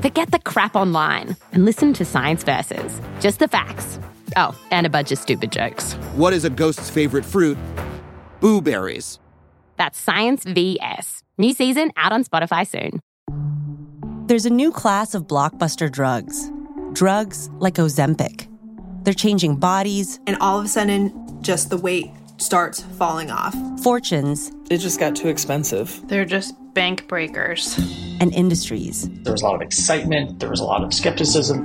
Forget the crap online and listen to Science Versus. Just the facts. Oh, and a bunch of stupid jokes. What is a ghost's favorite fruit? Blueberries. That's Science VS. New season out on Spotify soon. There's a new class of blockbuster drugs. Drugs like Ozempic. They're changing bodies. And all of a sudden, just the weight starts falling off. Fortunes. It just got too expensive. They're just bank breakers. And industries. There was a lot of excitement, there was a lot of skepticism.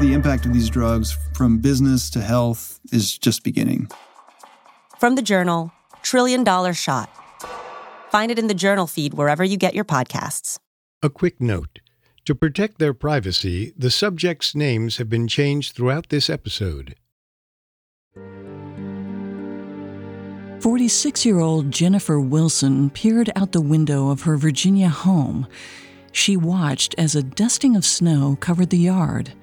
The impact of these drugs from business to health is just beginning. From the journal, Trillion Dollar Shot. Find it in the journal feed wherever you get your podcasts. A quick note. To protect their privacy, the subjects' names have been changed throughout this episode. 46 year old Jennifer Wilson peered out the window of her Virginia home. She watched as a dusting of snow covered the yard.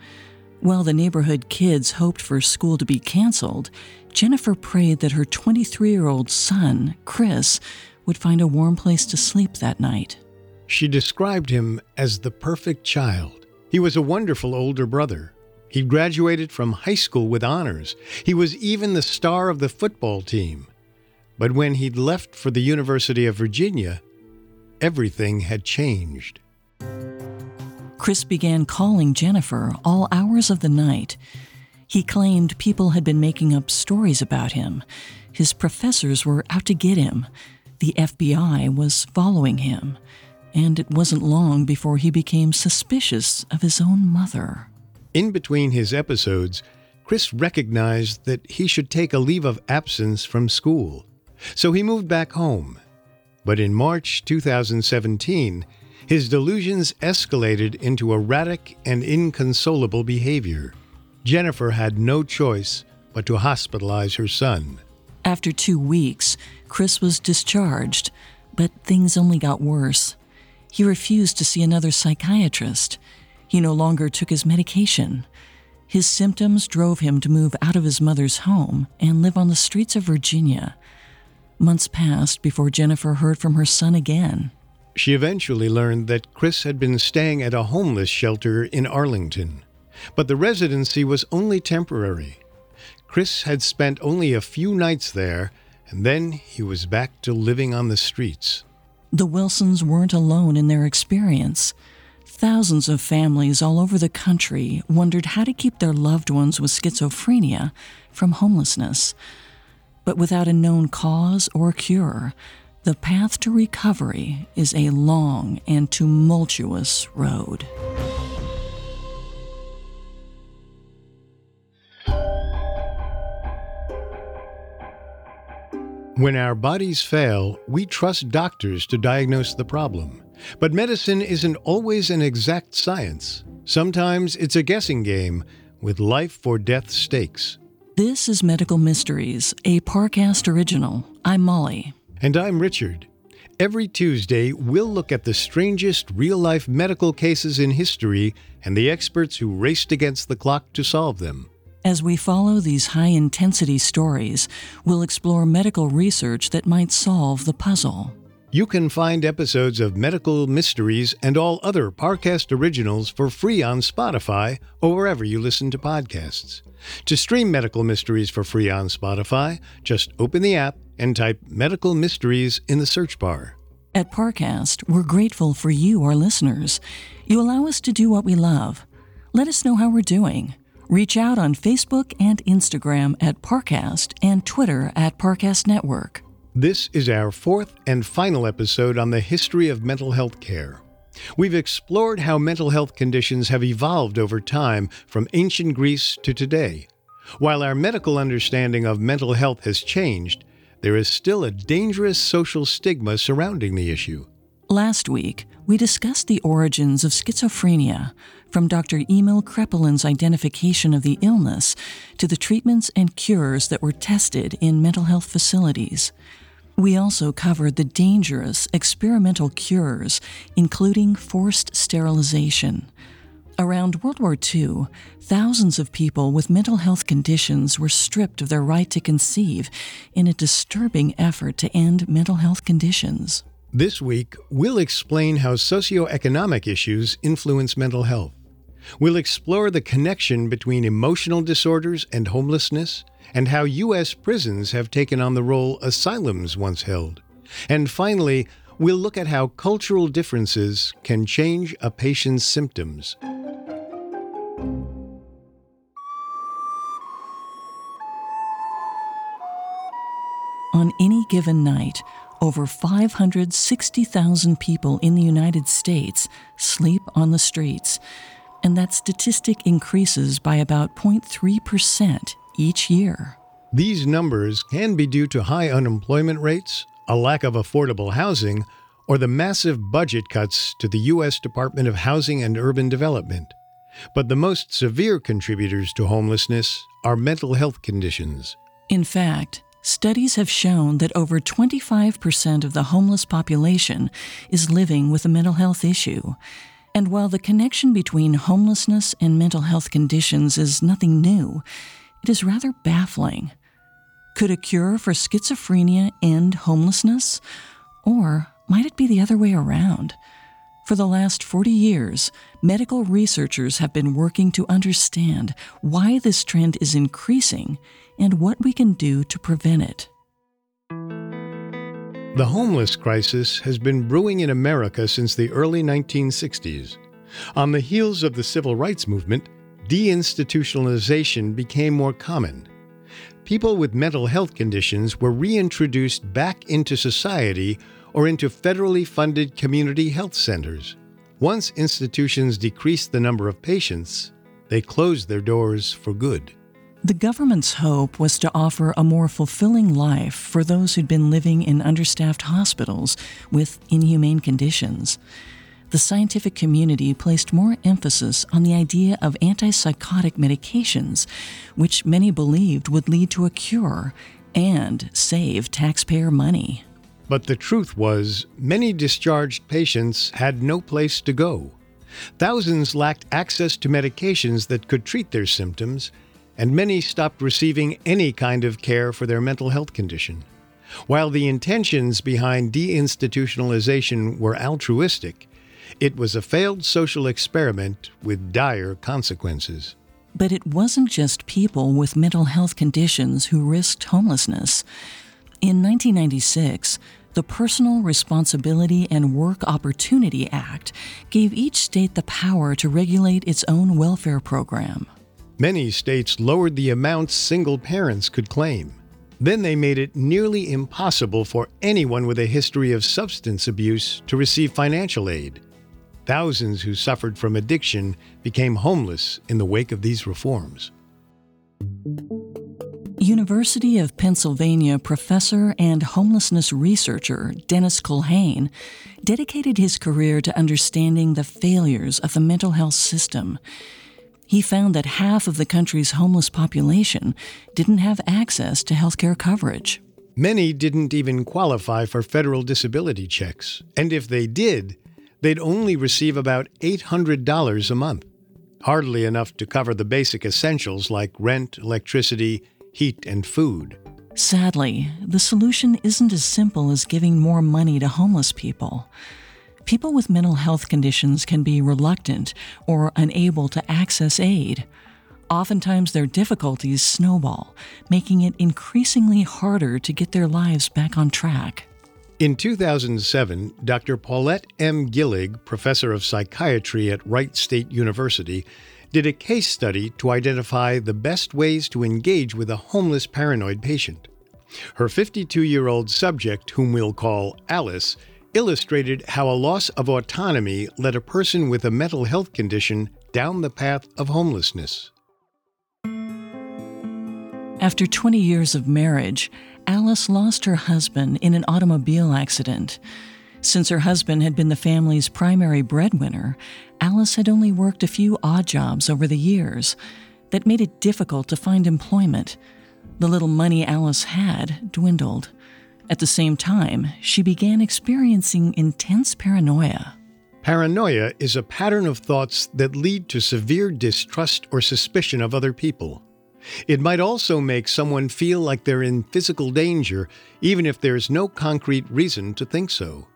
While the neighborhood kids hoped for school to be canceled, Jennifer prayed that her 23 year old son, Chris, would find a warm place to sleep that night. She described him as the perfect child. He was a wonderful older brother. He graduated from high school with honors. He was even the star of the football team. But when he'd left for the University of Virginia, everything had changed. Chris began calling Jennifer all hours of the night. He claimed people had been making up stories about him. His professors were out to get him. The FBI was following him. And it wasn't long before he became suspicious of his own mother. In between his episodes, Chris recognized that he should take a leave of absence from school. So he moved back home. But in March 2017, his delusions escalated into erratic and inconsolable behavior. Jennifer had no choice but to hospitalize her son. After two weeks, Chris was discharged, but things only got worse. He refused to see another psychiatrist. He no longer took his medication. His symptoms drove him to move out of his mother's home and live on the streets of Virginia. Months passed before Jennifer heard from her son again. She eventually learned that Chris had been staying at a homeless shelter in Arlington, but the residency was only temporary. Chris had spent only a few nights there, and then he was back to living on the streets. The Wilsons weren't alone in their experience. Thousands of families all over the country wondered how to keep their loved ones with schizophrenia from homelessness. But without a known cause or cure, the path to recovery is a long and tumultuous road. When our bodies fail, we trust doctors to diagnose the problem. But medicine isn't always an exact science. Sometimes it's a guessing game with life or death stakes. This is Medical Mysteries, a Parcast original. I'm Molly. And I'm Richard. Every Tuesday, we'll look at the strangest real life medical cases in history and the experts who raced against the clock to solve them. As we follow these high intensity stories, we'll explore medical research that might solve the puzzle. You can find episodes of Medical Mysteries and all other Parcast originals for free on Spotify or wherever you listen to podcasts. To stream Medical Mysteries for free on Spotify, just open the app and type Medical Mysteries in the search bar. At Parcast, we're grateful for you, our listeners. You allow us to do what we love. Let us know how we're doing. Reach out on Facebook and Instagram at Parcast and Twitter at Parcast Network. This is our fourth and final episode on the history of mental health care. We've explored how mental health conditions have evolved over time from ancient Greece to today. While our medical understanding of mental health has changed, there is still a dangerous social stigma surrounding the issue. Last week, we discussed the origins of schizophrenia, from Dr. Emil Kraepelin's identification of the illness to the treatments and cures that were tested in mental health facilities. We also covered the dangerous experimental cures, including forced sterilization. Around World War II, thousands of people with mental health conditions were stripped of their right to conceive in a disturbing effort to end mental health conditions. This week, we'll explain how socioeconomic issues influence mental health. We'll explore the connection between emotional disorders and homelessness, and how U.S. prisons have taken on the role asylums once held. And finally, we'll look at how cultural differences can change a patient's symptoms. On any given night, over 560,000 people in the United States sleep on the streets, and that statistic increases by about 0.3% each year. These numbers can be due to high unemployment rates, a lack of affordable housing, or the massive budget cuts to the U.S. Department of Housing and Urban Development. But the most severe contributors to homelessness are mental health conditions. In fact, Studies have shown that over 25% of the homeless population is living with a mental health issue. And while the connection between homelessness and mental health conditions is nothing new, it is rather baffling. Could a cure for schizophrenia end homelessness? Or might it be the other way around? For the last 40 years, medical researchers have been working to understand why this trend is increasing and what we can do to prevent it. The homeless crisis has been brewing in America since the early 1960s. On the heels of the civil rights movement, deinstitutionalization became more common. People with mental health conditions were reintroduced back into society or into federally funded community health centers. Once institutions decreased the number of patients, they closed their doors for good. The government's hope was to offer a more fulfilling life for those who'd been living in understaffed hospitals with inhumane conditions. The scientific community placed more emphasis on the idea of antipsychotic medications, which many believed would lead to a cure and save taxpayer money. But the truth was, many discharged patients had no place to go. Thousands lacked access to medications that could treat their symptoms and many stopped receiving any kind of care for their mental health condition. While the intentions behind deinstitutionalization were altruistic, it was a failed social experiment with dire consequences. But it wasn't just people with mental health conditions who risked homelessness. In 1996, the Personal Responsibility and Work Opportunity Act gave each state the power to regulate its own welfare program. Many states lowered the amounts single parents could claim. Then they made it nearly impossible for anyone with a history of substance abuse to receive financial aid. Thousands who suffered from addiction became homeless in the wake of these reforms. University of Pennsylvania professor and homelessness researcher Dennis Culhane dedicated his career to understanding the failures of the mental health system. He found that half of the country's homeless population didn't have access to health care coverage. Many didn't even qualify for federal disability checks, and if they did, they'd only receive about $800 a month. Hardly enough to cover the basic essentials like rent, electricity, heat, and food. Sadly, the solution isn't as simple as giving more money to homeless people people with mental health conditions can be reluctant or unable to access aid. Oftentimes, their difficulties snowball, making it increasingly harder to get their lives back on track. In 2007, Dr. Paulette M. Gillig, professor of psychiatry at Wright State University, did a case study to identify the best ways to engage with a homeless paranoid patient. Her 52 year old subject, whom we'll call Alice, illustrated how a loss of autonomy led a person with a mental health condition down the path of homelessness. After 20 years of marriage, Alice lost her husband in an automobile accident. Since her husband had been the family's primary breadwinner, Alice had only worked a few odd jobs over the years. That made it difficult to find employment. The little money Alice had dwindled. At the same time, she began experiencing intense paranoia. Paranoia is a pattern of thoughts that lead to severe distrust or suspicion of other people. It might also make someone feel like they're in physical danger, even if there's no concrete reason to think so.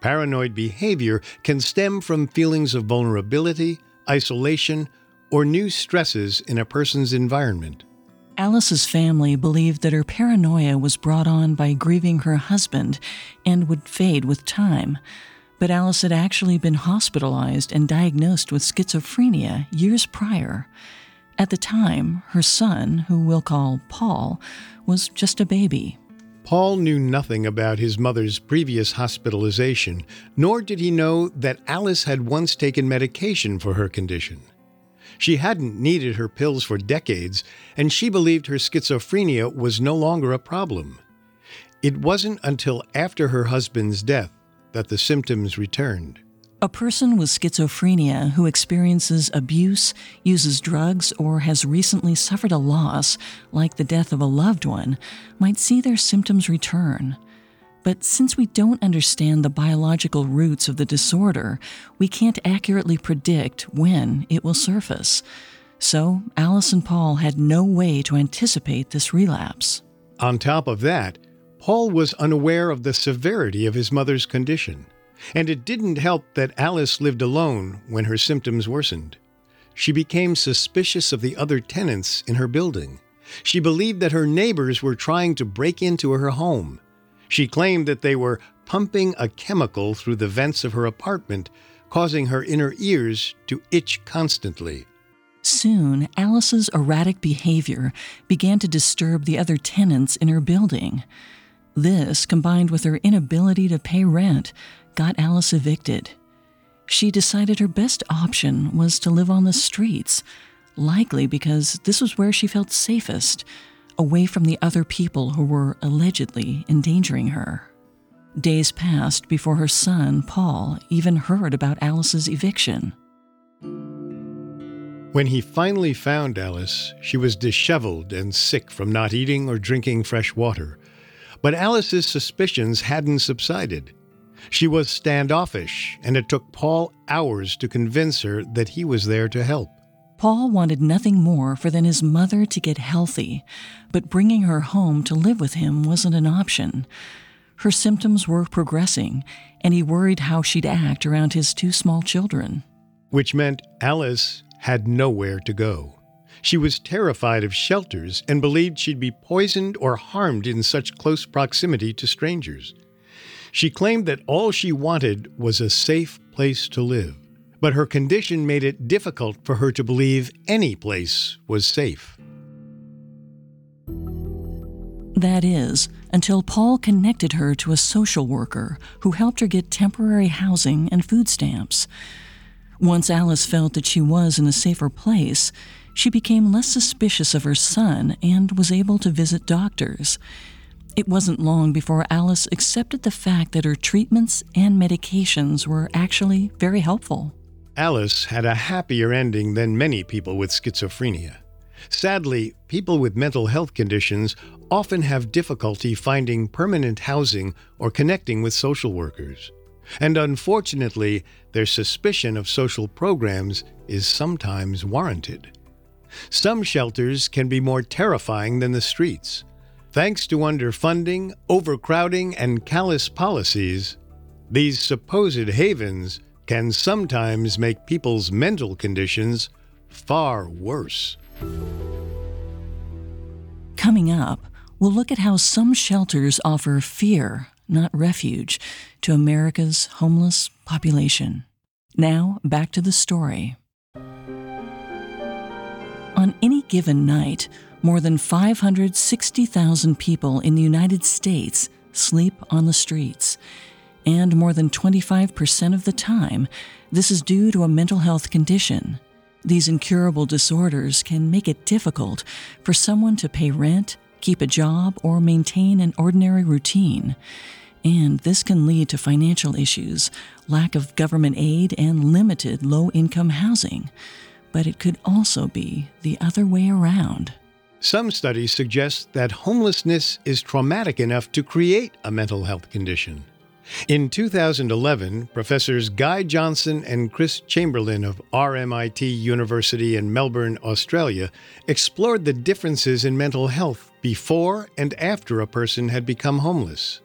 Paranoid behavior can stem from feelings of vulnerability, isolation, or new stresses in a person's environment. Alice's family believed that her paranoia was brought on by grieving her husband and would fade with time. But Alice had actually been hospitalized and diagnosed with schizophrenia years prior. At the time, her son, who we'll call Paul, was just a baby. Paul knew nothing about his mother's previous hospitalization, nor did he know that Alice had once taken medication for her condition. She hadn't needed her pills for decades, and she believed her schizophrenia was no longer a problem. It wasn't until after her husband's death that the symptoms returned. A person with schizophrenia who experiences abuse, uses drugs, or has recently suffered a loss, like the death of a loved one, might see their symptoms return. But since we don't understand the biological roots of the disorder, we can't accurately predict when it will surface. So, Alice and Paul had no way to anticipate this relapse. On top of that, Paul was unaware of the severity of his mother's condition. And it didn't help that Alice lived alone when her symptoms worsened. She became suspicious of the other tenants in her building. She believed that her neighbors were trying to break into her home. She claimed that they were pumping a chemical through the vents of her apartment, causing her inner ears to itch constantly. Soon, Alice's erratic behavior began to disturb the other tenants in her building. This, combined with her inability to pay rent, got Alice evicted. She decided her best option was to live on the streets, likely because this was where she felt safest, away from the other people who were allegedly endangering her. Days passed before her son, Paul, even heard about Alice's eviction. When he finally found Alice, she was disheveled and sick from not eating or drinking fresh water. But Alice's suspicions hadn't subsided. She was standoffish, and it took Paul hours to convince her that he was there to help. Paul wanted nothing more for than his mother to get healthy, but bringing her home to live with him wasn't an option. Her symptoms were progressing, and he worried how she'd act around his two small children. Which meant Alice had nowhere to go. She was terrified of shelters and believed she'd be poisoned or harmed in such close proximity to strangers. She claimed that all she wanted was a safe place to live, but her condition made it difficult for her to believe any place was safe. That is, until Paul connected her to a social worker who helped her get temporary housing and food stamps. Once Alice felt that she was in a safer place, she became less suspicious of her son and was able to visit doctors. It wasn't long before Alice accepted the fact that her treatments and medications were actually very helpful. Alice had a happier ending than many people with schizophrenia. Sadly, people with mental health conditions often have difficulty finding permanent housing or connecting with social workers. And unfortunately, their suspicion of social programs is sometimes warranted. Some shelters can be more terrifying than the streets. Thanks to underfunding, overcrowding, and callous policies, these supposed havens can sometimes make people's mental conditions far worse. Coming up, we'll look at how some shelters offer fear, not refuge, to America's homeless population. Now, back to the story. On any given night, more than 560,000 people in the United States sleep on the streets. and more than 25% of the time, this is due to a mental health condition. These incurable disorders can make it difficult for someone to pay rent, keep a job, or maintain an ordinary routine. And this can lead to financial issues, lack of government aid, and limited low income housing. But it could also be the other way around. Some studies suggest that homelessness is traumatic enough to create a mental health condition. In 2011, professors Guy Johnson and Chris Chamberlain of RMIT University in Melbourne, Australia, explored the differences in mental health before and after a person had become homeless.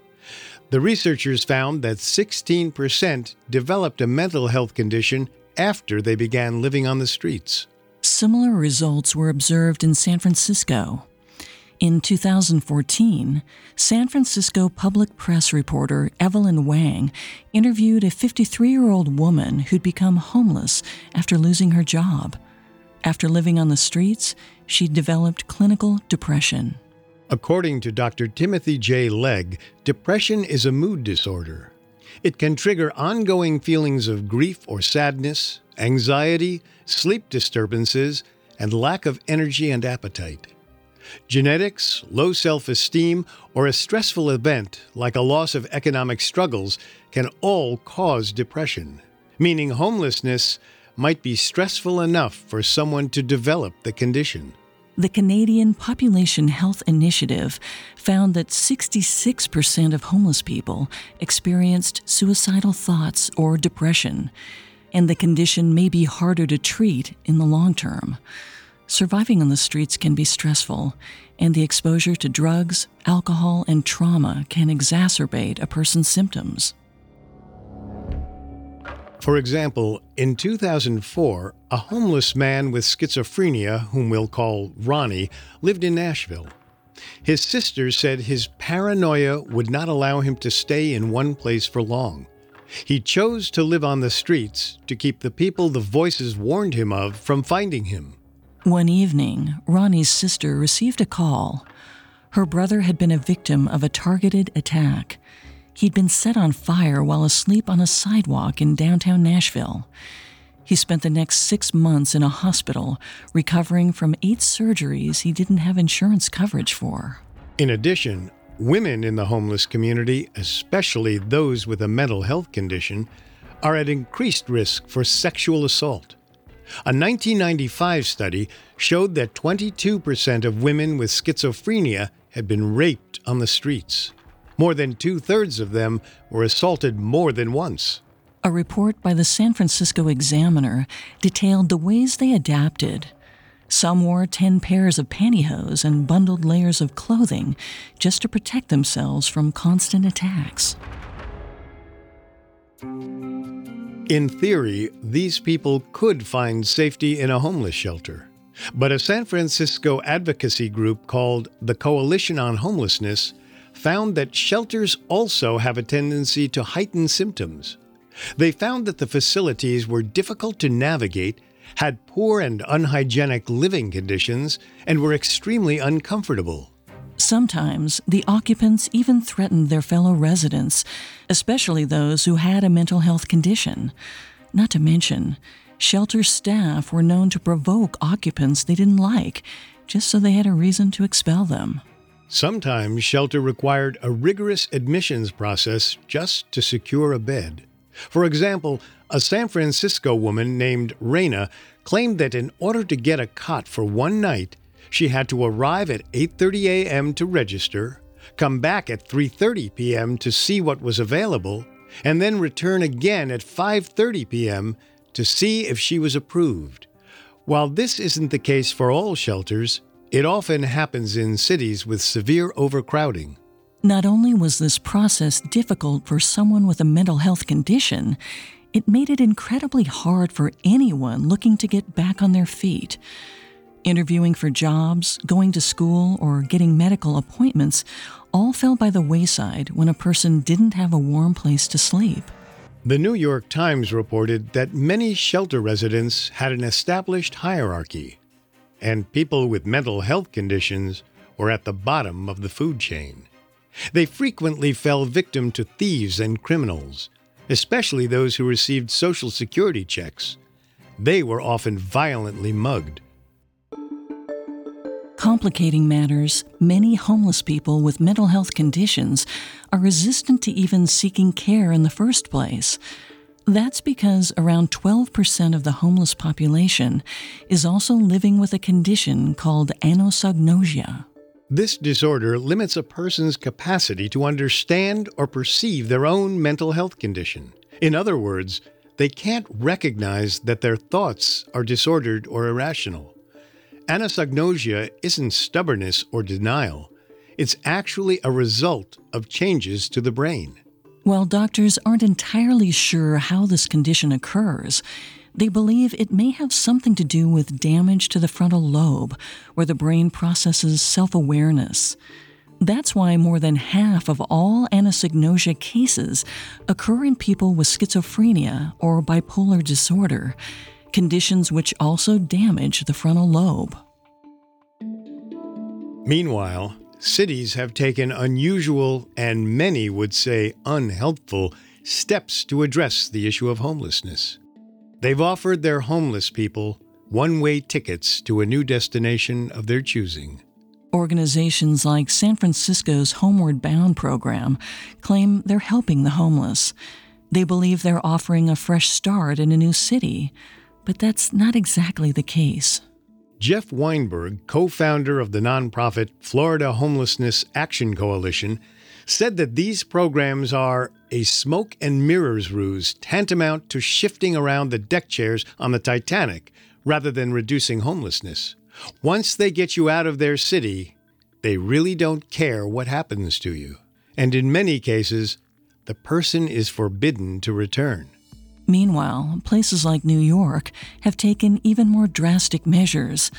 The researchers found that 16% developed a mental health condition after they began living on the streets. Similar results were observed in San Francisco. In 2014, San Francisco public press reporter Evelyn Wang interviewed a 53 year old woman who'd become homeless after losing her job. After living on the streets, she developed clinical depression. According to Dr. Timothy J. Legg, depression is a mood disorder. It can trigger ongoing feelings of grief or sadness, anxiety, sleep disturbances, and lack of energy and appetite. Genetics, low self esteem, or a stressful event like a loss of economic struggles can all cause depression, meaning homelessness might be stressful enough for someone to develop the condition. The Canadian Population Health Initiative found that 66% of homeless people experienced suicidal thoughts or depression, and the condition may be harder to treat in the long term. Surviving on the streets can be stressful, and the exposure to drugs, alcohol, and trauma can exacerbate a person's symptoms. For example, in 2004, a homeless man with schizophrenia, whom we'll call Ronnie, lived in Nashville. His sister said his paranoia would not allow him to stay in one place for long. He chose to live on the streets to keep the people the voices warned him of from finding him. One evening, Ronnie's sister received a call. Her brother had been a victim of a targeted attack. He'd been set on fire while asleep on a sidewalk in downtown Nashville. He spent the next six months in a hospital, recovering from eight surgeries he didn't have insurance coverage for. In addition, women in the homeless community, especially those with a mental health condition, are at increased risk for sexual assault. A 1995 study showed that 22% of women with schizophrenia had been raped on the streets. More than two thirds of them were assaulted more than once. A report by the San Francisco Examiner detailed the ways they adapted. Some wore 10 pairs of pantyhose and bundled layers of clothing just to protect themselves from constant attacks. In theory, these people could find safety in a homeless shelter. But a San Francisco advocacy group called the Coalition on Homelessness found that shelters also have a tendency to heighten symptoms. They found that the facilities were difficult to navigate, had poor and unhygienic living conditions, and were extremely uncomfortable. Sometimes the occupants even threatened their fellow residents, especially those who had a mental health condition. Not to mention, shelter staff were known to provoke occupants they didn't like, just so they had a reason to expel them. Sometimes shelter required a rigorous admissions process just to secure a bed. For example, a San Francisco woman named Raina claimed that in order to get a cot for one night, she had to arrive at 8:30 a.m. to register, come back at 3:30 p.m. to see what was available, and then return again at 5:30 p.m. to see if she was approved. While this isn't the case for all shelters, it often happens in cities with severe overcrowding. Not only was this process difficult for someone with a mental health condition, it made it incredibly hard for anyone looking to get back on their feet. Interviewing for jobs, going to school, or getting medical appointments all fell by the wayside when a person didn't have a warm place to sleep. The New York Times reported that many shelter residents had an established hierarchy and people with mental health conditions were at the bottom of the food chain. They frequently fell victim to thieves and criminals, especially those who received Social Security checks. They were often violently mugged. Complicating matters, many homeless people with mental health conditions are resistant to even seeking care in the first place. That's because around 12% of the homeless population is also living with a condition called anosognosia. This disorder limits a person's capacity to understand or perceive their own mental health condition. In other words, they can't recognize that their thoughts are disordered or irrational. Anosognosia isn't stubbornness or denial, it's actually a result of changes to the brain. While doctors aren't entirely sure how this condition occurs, they believe it may have something to do with damage to the frontal lobe, where the brain processes self awareness. That's why more than half of all anosognosia cases occur in people with schizophrenia or bipolar disorder, conditions which also damage the frontal lobe. Meanwhile, cities have taken unusual and many would say unhelpful steps to address the issue of homelessness. They've offered their homeless people one way tickets to a new destination of their choosing. Organizations like San Francisco's Homeward Bound program claim they're helping the homeless. They believe they're offering a fresh start in a new city, but that's not exactly the case. Jeff Weinberg, co founder of the nonprofit Florida Homelessness Action Coalition, said that these programs are a smoke and mirrors ruse tantamount to shifting around the deck chairs on the Titanic rather than reducing homelessness. Once they get you out of their city, they really don't care what happens to you. And in many cases, the person is forbidden to return. Meanwhile, places like New York have taken even more drastic measures.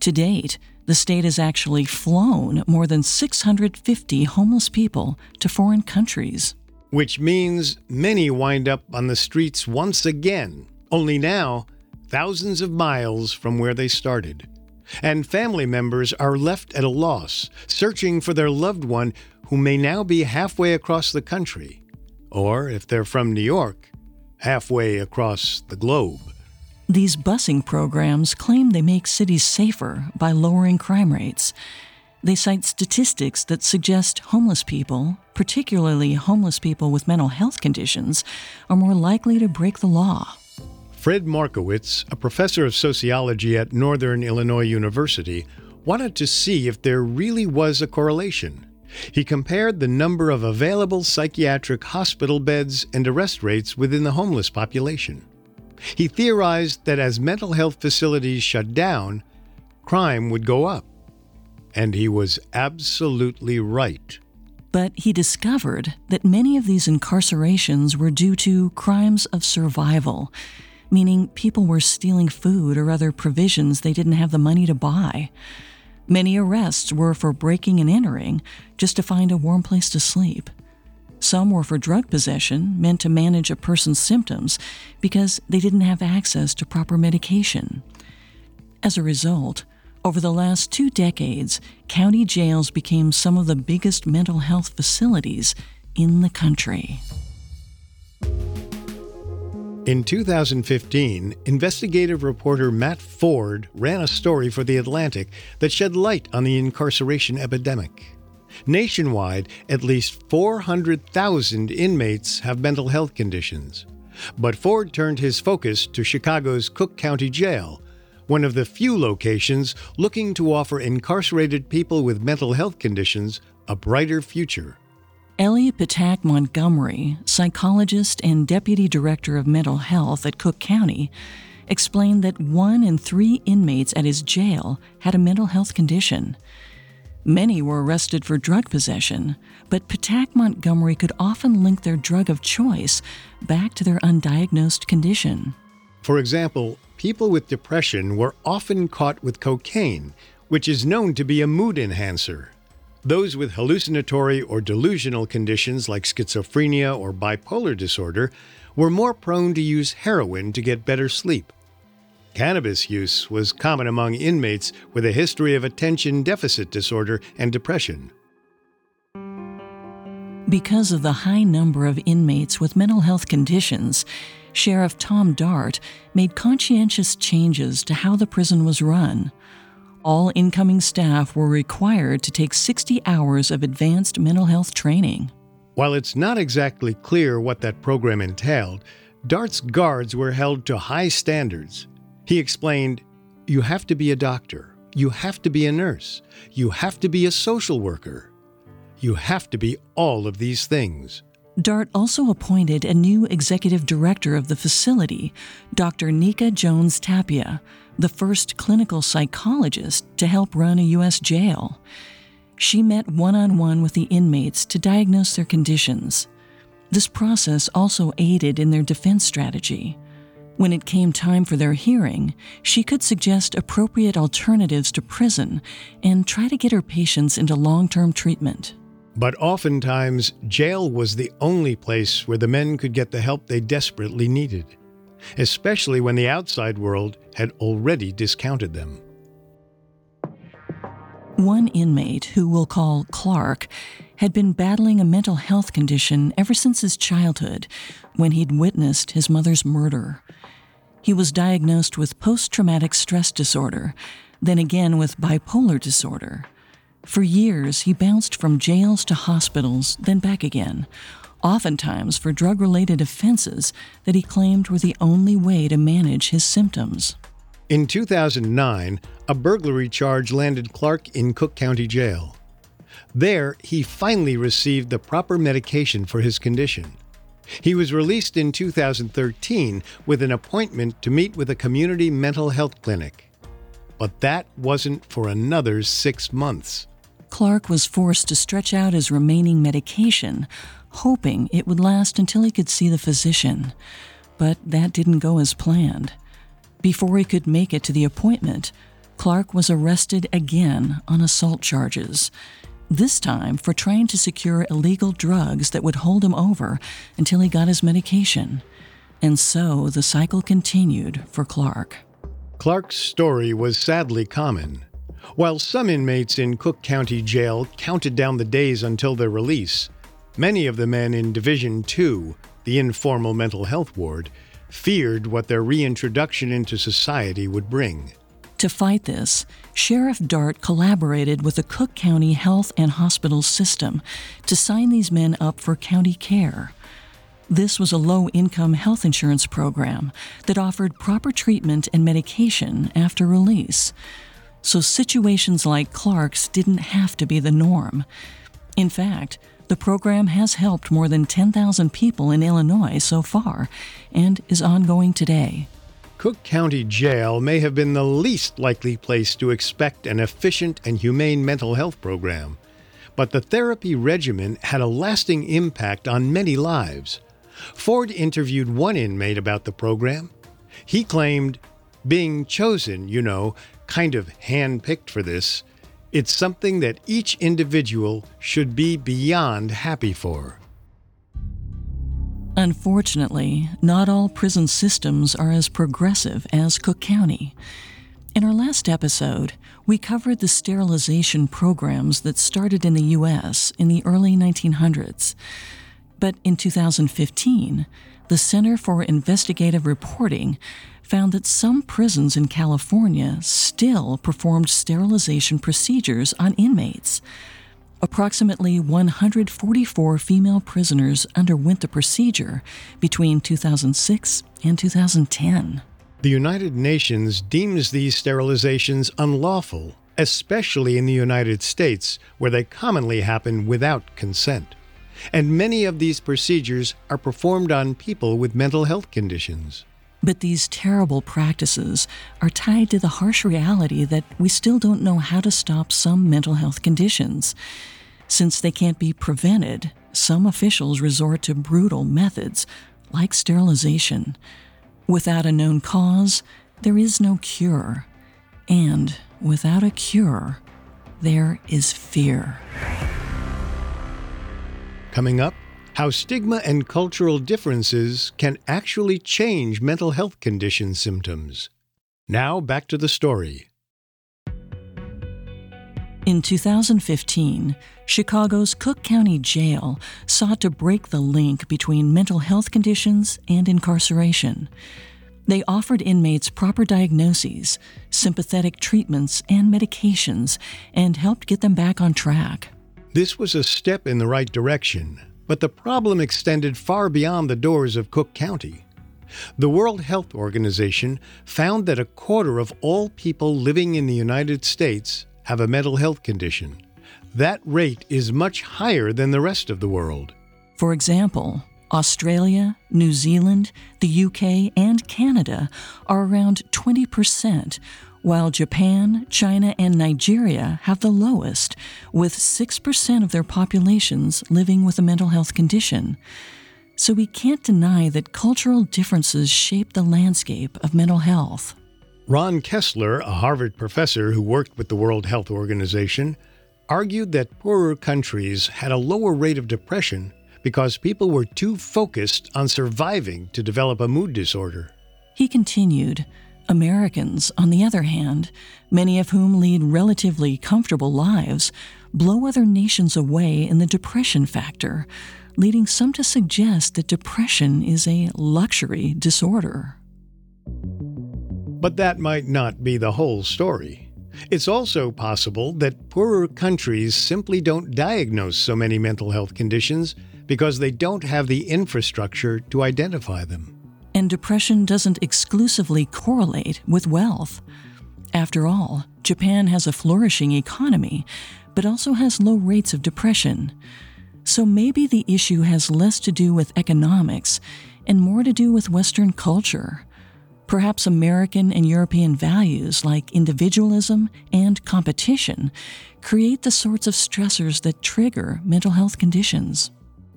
To date, the state has actually flown more than 650 homeless people to foreign countries. Which means many wind up on the streets once again, only now thousands of miles from where they started. And family members are left at a loss, searching for their loved one who may now be halfway across the country. Or, if they're from New York, halfway across the globe. These busing programs claim they make cities safer by lowering crime rates. They cite statistics that suggest homeless people, particularly homeless people with mental health conditions, are more likely to break the law. Fred Markowitz, a professor of sociology at Northern Illinois University, wanted to see if there really was a correlation. He compared the number of available psychiatric hospital beds and arrest rates within the homeless population. He theorized that as mental health facilities shut down, crime would go up. And he was absolutely right. But he discovered that many of these incarcerations were due to crimes of survival, meaning people were stealing food or other provisions they didn't have the money to buy. Many arrests were for breaking and entering just to find a warm place to sleep. Some were for drug possession, meant to manage a person's symptoms because they didn't have access to proper medication. As a result, over the last two decades, county jails became some of the biggest mental health facilities in the country. In 2015, investigative reporter Matt Ford ran a story for The Atlantic that shed light on the incarceration epidemic. Nationwide, at least 400,000 inmates have mental health conditions. But Ford turned his focus to Chicago's Cook County Jail, one of the few locations looking to offer incarcerated people with mental health conditions a brighter future. Elli Petacque Montgomery, psychologist and deputy director of mental health at Cook County, explained that one in three inmates at his jail had a mental health condition. Many were arrested for drug possession, but Petacque Montgomery could often link their drug of choice back to their undiagnosed condition. For example, people with depression were often caught with cocaine, which is known to be a mood enhancer. Those with hallucinatory or delusional conditions like schizophrenia or bipolar disorder were more prone to use heroin to get better sleep. Cannabis use was common among inmates with a history of attention deficit disorder and depression. Because of the high number of inmates with mental health conditions, Sheriff Tom Dart made conscientious changes to how the prison was run. All incoming staff were required to take 60 hours of advanced mental health training. While it's not exactly clear what that program entailed, Dart's guards were held to high standards. He explained You have to be a doctor, you have to be a nurse, you have to be a social worker. You have to be all of these things. DART also appointed a new executive director of the facility, Dr. Nneka Jones Tapia, the first clinical psychologist to help run a U.S. jail. She met one on one with the inmates to diagnose their conditions. This process also aided in their defense strategy. When it came time for their hearing, she could suggest appropriate alternatives to prison and try to get her patients into long term treatment. But oftentimes, jail was the only place where the men could get the help they desperately needed, especially when the outside world had already discounted them. One inmate, who we'll call Clark, had been battling a mental health condition ever since his childhood when he'd witnessed his mother's murder. He was diagnosed with post traumatic stress disorder, then again with bipolar disorder. For years, he bounced from jails to hospitals, then back again, oftentimes for drug related offenses that he claimed were the only way to manage his symptoms. In 2009, a burglary charge landed Clark in Cook County Jail. There, he finally received the proper medication for his condition. He was released in 2013 with an appointment to meet with a community mental health clinic. But that wasn't for another six months. Clark was forced to stretch out his remaining medication, hoping it would last until he could see the physician. But that didn't go as planned. Before he could make it to the appointment, Clark was arrested again on assault charges, this time for trying to secure illegal drugs that would hold him over until he got his medication. And so the cycle continued for Clark. Clark's story was sadly common. While some inmates in Cook County Jail counted down the days until their release, many of the men in Division 2, the informal mental health ward, feared what their reintroduction into society would bring. To fight this, Sheriff Dart collaborated with the Cook County Health and Hospital System to sign these men up for county care. This was a low income health insurance program that offered proper treatment and medication after release so situations like Clark's didn't have to be the norm. In fact, the program has helped more than 10,000 people in Illinois so far and is ongoing today. Cook County Jail may have been the least likely place to expect an efficient and humane mental health program, but the therapy regimen had a lasting impact on many lives. Ford interviewed one inmate about the program. He claimed, being chosen, you know, kind of handpicked for this. It's something that each individual should be beyond happy for. Unfortunately, not all prison systems are as progressive as Cook County. In our last episode, we covered the sterilization programs that started in the U.S. in the early 1900s. But in 2015, the Center for Investigative Reporting found that some prisons in California still performed sterilization procedures on inmates. Approximately 144 female prisoners underwent the procedure between 2006 and 2010. The United Nations deems these sterilizations unlawful, especially in the United States, where they commonly happen without consent. And many of these procedures are performed on people with mental health conditions. But these terrible practices are tied to the harsh reality that we still don't know how to stop some mental health conditions. Since they can't be prevented, some officials resort to brutal methods, like sterilization. Without a known cause, there is no cure. And without a cure, there is fear. Coming up, how stigma and cultural differences can actually change mental health condition symptoms. Now back to the story. In 2015, Chicago's Cook County Jail sought to break the link between mental health conditions and incarceration. They offered inmates proper diagnoses, sympathetic treatments, and medications, and helped get them back on track. This was a step in the right direction, but the problem extended far beyond the doors of Cook County. The World Health Organization found that a quarter of all people living in the United States have a mental health condition. That rate is much higher than the rest of the world. For example, Australia, New Zealand, the UK, and Canada are around 20%, while Japan, China, and Nigeria have the lowest, with 6% of their populations living with a mental health condition. So we can't deny that cultural differences shape the landscape of mental health. Ron Kessler, a Harvard professor who worked with the World Health Organization, argued that poorer countries had a lower rate of depression because people were too focused on surviving to develop a mood disorder. He continued Americans, on the other hand, many of whom lead relatively comfortable lives, blow other nations away in the depression factor, leading some to suggest that depression is a luxury disorder. But that might not be the whole story. It's also possible that poorer countries simply don't diagnose so many mental health conditions because they don't have the infrastructure to identify them. And depression doesn't exclusively correlate with wealth. After all, Japan has a flourishing economy, but also has low rates of depression. So maybe the issue has less to do with economics and more to do with Western culture. Perhaps American and European values like individualism and competition create the sorts of stressors that trigger mental health conditions.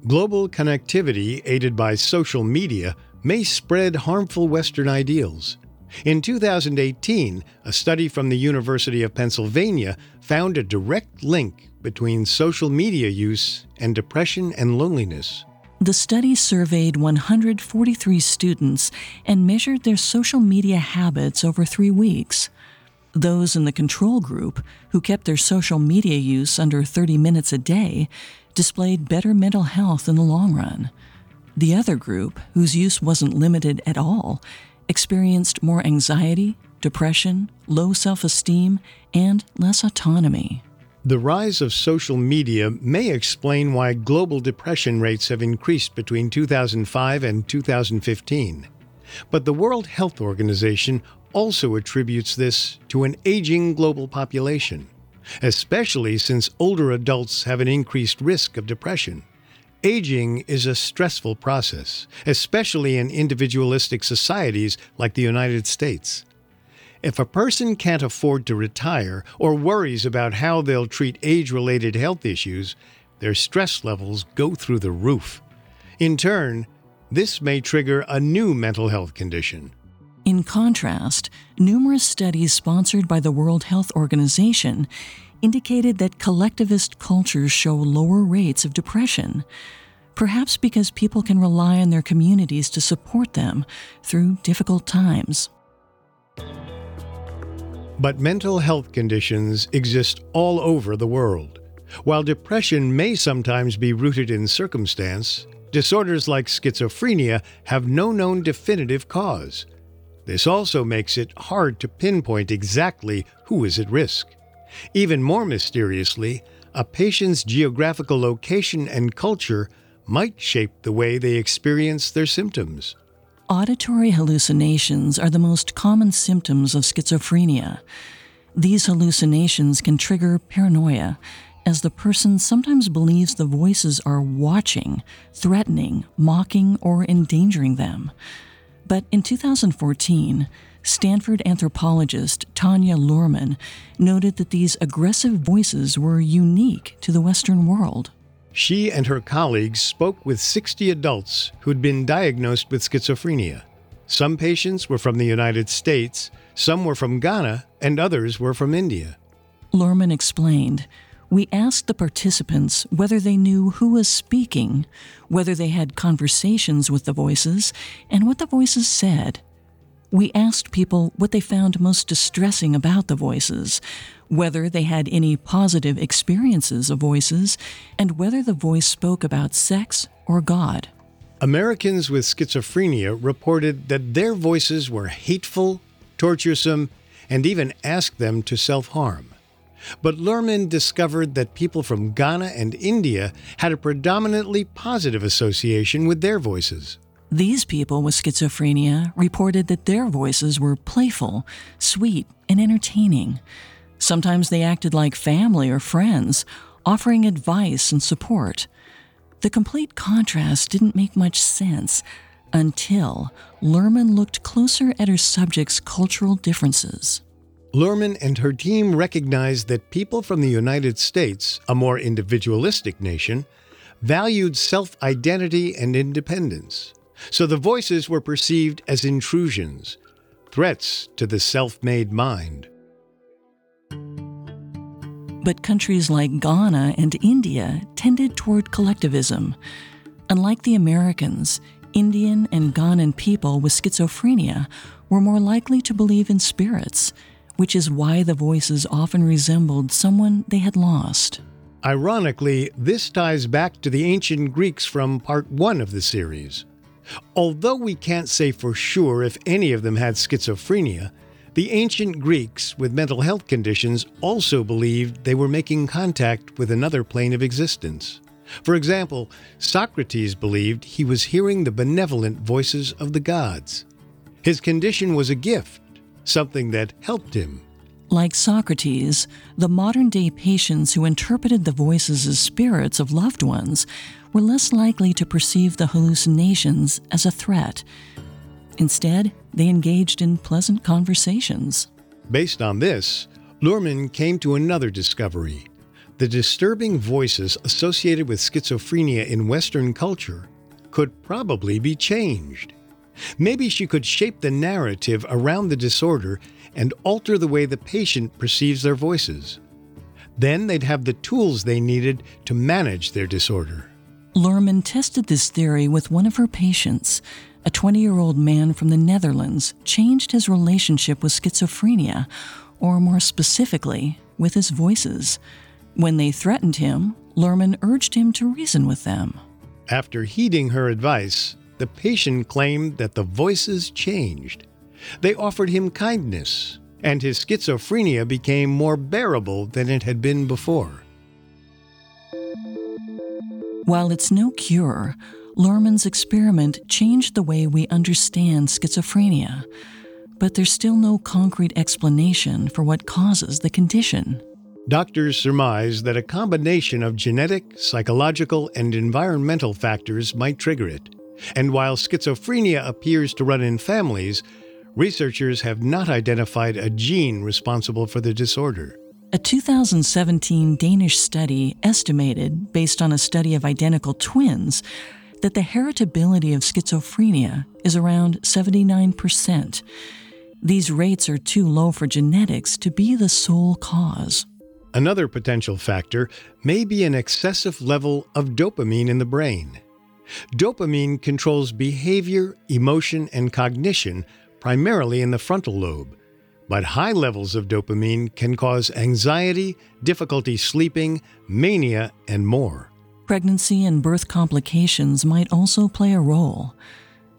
Global connectivity, aided by social media, may spread harmful Western ideals. In 2018, a study from the University of Pennsylvania found a direct link between social media use and depression and loneliness. The study surveyed 143 students and measured their social media habits over three weeks. Those in the control group, who kept their social media use under 30 minutes a day, displayed better mental health in the long run. The other group, whose use wasn't limited at all, experienced more anxiety, depression, low self esteem, and less autonomy. The rise of social media may explain why global depression rates have increased between 2005 and 2015. But the World Health Organization also attributes this to an aging global population, especially since older adults have an increased risk of depression. Aging is a stressful process, especially in individualistic societies like the United States. If a person can't afford to retire or worries about how they'll treat age related health issues, their stress levels go through the roof. In turn, this may trigger a new mental health condition. In contrast, numerous studies sponsored by the World Health Organization indicated that collectivist cultures show lower rates of depression, perhaps because people can rely on their communities to support them through difficult times. But mental health conditions exist all over the world. While depression may sometimes be rooted in circumstance, disorders like schizophrenia have no known definitive cause. This also makes it hard to pinpoint exactly who is at risk. Even more mysteriously, a patient's geographical location and culture might shape the way they experience their symptoms. Auditory hallucinations are the most common symptoms of schizophrenia. These hallucinations can trigger paranoia, as the person sometimes believes the voices are watching, threatening, mocking, or endangering them. But in 2014, Stanford anthropologist Tanya Luhrmann noted that these aggressive voices were unique to the Western world. She and her colleagues spoke with 60 adults who'd been diagnosed with schizophrenia. Some patients were from the United States, some were from Ghana, and others were from India. Luhrmann explained We asked the participants whether they knew who was speaking, whether they had conversations with the voices, and what the voices said. We asked people what they found most distressing about the voices, whether they had any positive experiences of voices, and whether the voice spoke about sex or God. Americans with schizophrenia reported that their voices were hateful, torturesome, and even asked them to self harm. But Luhrmann discovered that people from Ghana and India had a predominantly positive association with their voices. These people with schizophrenia reported that their voices were playful, sweet, and entertaining. Sometimes they acted like family or friends, offering advice and support. The complete contrast didn't make much sense until Luhrmann looked closer at her subject's cultural differences. Luhrmann and her team recognized that people from the United States, a more individualistic nation, valued self identity and independence. So the voices were perceived as intrusions, threats to the self made mind. But countries like Ghana and India tended toward collectivism. Unlike the Americans, Indian and Ghanan people with schizophrenia were more likely to believe in spirits, which is why the voices often resembled someone they had lost. Ironically, this ties back to the ancient Greeks from part one of the series. Although we can't say for sure if any of them had schizophrenia, the ancient Greeks with mental health conditions also believed they were making contact with another plane of existence. For example, Socrates believed he was hearing the benevolent voices of the gods. His condition was a gift, something that helped him. Like Socrates, the modern day patients who interpreted the voices as spirits of loved ones were less likely to perceive the hallucinations as a threat. Instead, they engaged in pleasant conversations. Based on this, Luhrmann came to another discovery. The disturbing voices associated with schizophrenia in Western culture could probably be changed. Maybe she could shape the narrative around the disorder and alter the way the patient perceives their voices. Then they'd have the tools they needed to manage their disorder. Luhrmann tested this theory with one of her patients. A 20 year old man from the Netherlands changed his relationship with schizophrenia, or more specifically, with his voices. When they threatened him, Luhrmann urged him to reason with them. After heeding her advice, the patient claimed that the voices changed. They offered him kindness, and his schizophrenia became more bearable than it had been before. While it's no cure, Luhrmann's experiment changed the way we understand schizophrenia, but there's still no concrete explanation for what causes the condition. Doctors surmise that a combination of genetic, psychological, and environmental factors might trigger it. And while schizophrenia appears to run in families, researchers have not identified a gene responsible for the disorder. A 2017 Danish study estimated, based on a study of identical twins, that the heritability of schizophrenia is around 79%. These rates are too low for genetics to be the sole cause. Another potential factor may be an excessive level of dopamine in the brain. Dopamine controls behavior, emotion, and cognition primarily in the frontal lobe. But high levels of dopamine can cause anxiety, difficulty sleeping, mania, and more. Pregnancy and birth complications might also play a role.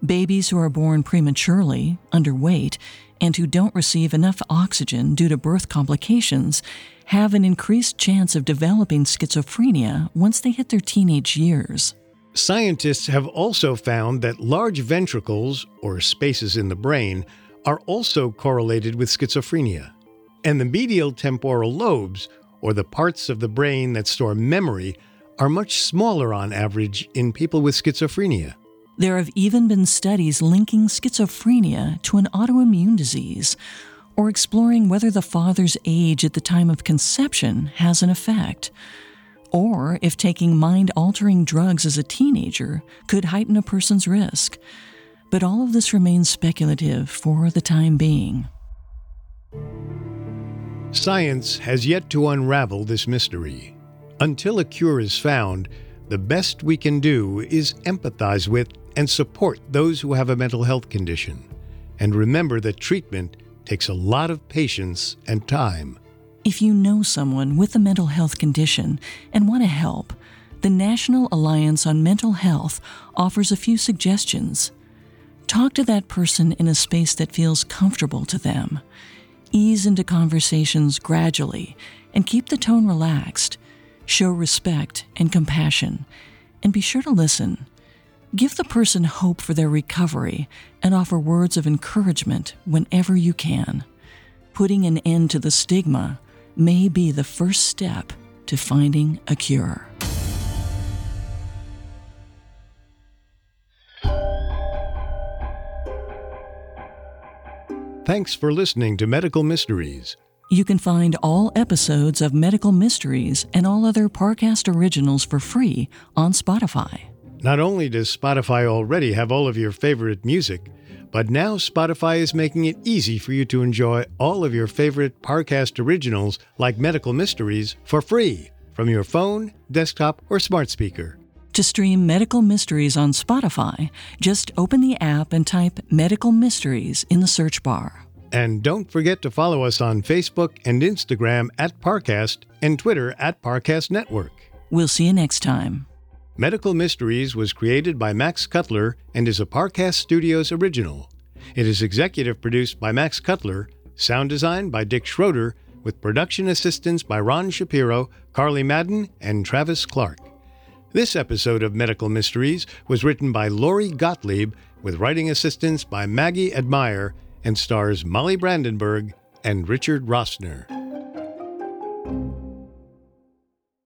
Babies who are born prematurely, underweight, and who don't receive enough oxygen due to birth complications have an increased chance of developing schizophrenia once they hit their teenage years. Scientists have also found that large ventricles, or spaces in the brain, are also correlated with schizophrenia. And the medial temporal lobes, or the parts of the brain that store memory, are much smaller on average in people with schizophrenia. There have even been studies linking schizophrenia to an autoimmune disease, or exploring whether the father's age at the time of conception has an effect or if taking mind altering drugs as a teenager could heighten a person's risk. But all of this remains speculative for the time being. Science has yet to unravel this mystery. Until a cure is found, the best we can do is empathize with and support those who have a mental health condition. And remember that treatment takes a lot of patience and time. If you know someone with a mental health condition and want to help, the National Alliance on Mental Health offers a few suggestions. Talk to that person in a space that feels comfortable to them. Ease into conversations gradually and keep the tone relaxed. Show respect and compassion, and be sure to listen. Give the person hope for their recovery and offer words of encouragement whenever you can. Putting an end to the stigma may be the first step to finding a cure. Thanks for listening to Medical Mysteries. You can find all episodes of Medical Mysteries and all other Parcast originals for free on Spotify. Not only does Spotify already have all of your favorite music, but now Spotify is making it easy for you to enjoy all of your favorite Parcast originals like Medical Mysteries for free from your phone, desktop, or smart speaker. To stream Medical Mysteries on Spotify, just open the app and type Medical Mysteries in the search bar. And don't forget to follow us on Facebook and Instagram at Parcast and Twitter at Parcast Network. We'll see you next time. Medical Mysteries was created by Max Cutler and is a Parcast Studios original. It is executive produced by Max Cutler, sound design by Dick Schroeder, with production assistance by Ron Shapiro, Carly Madden, and Travis Clark. This episode of Medical Mysteries was written by Lori Gottlieb with writing assistance by Maggie Admire and stars Molly Brandenburg and Richard Rossner.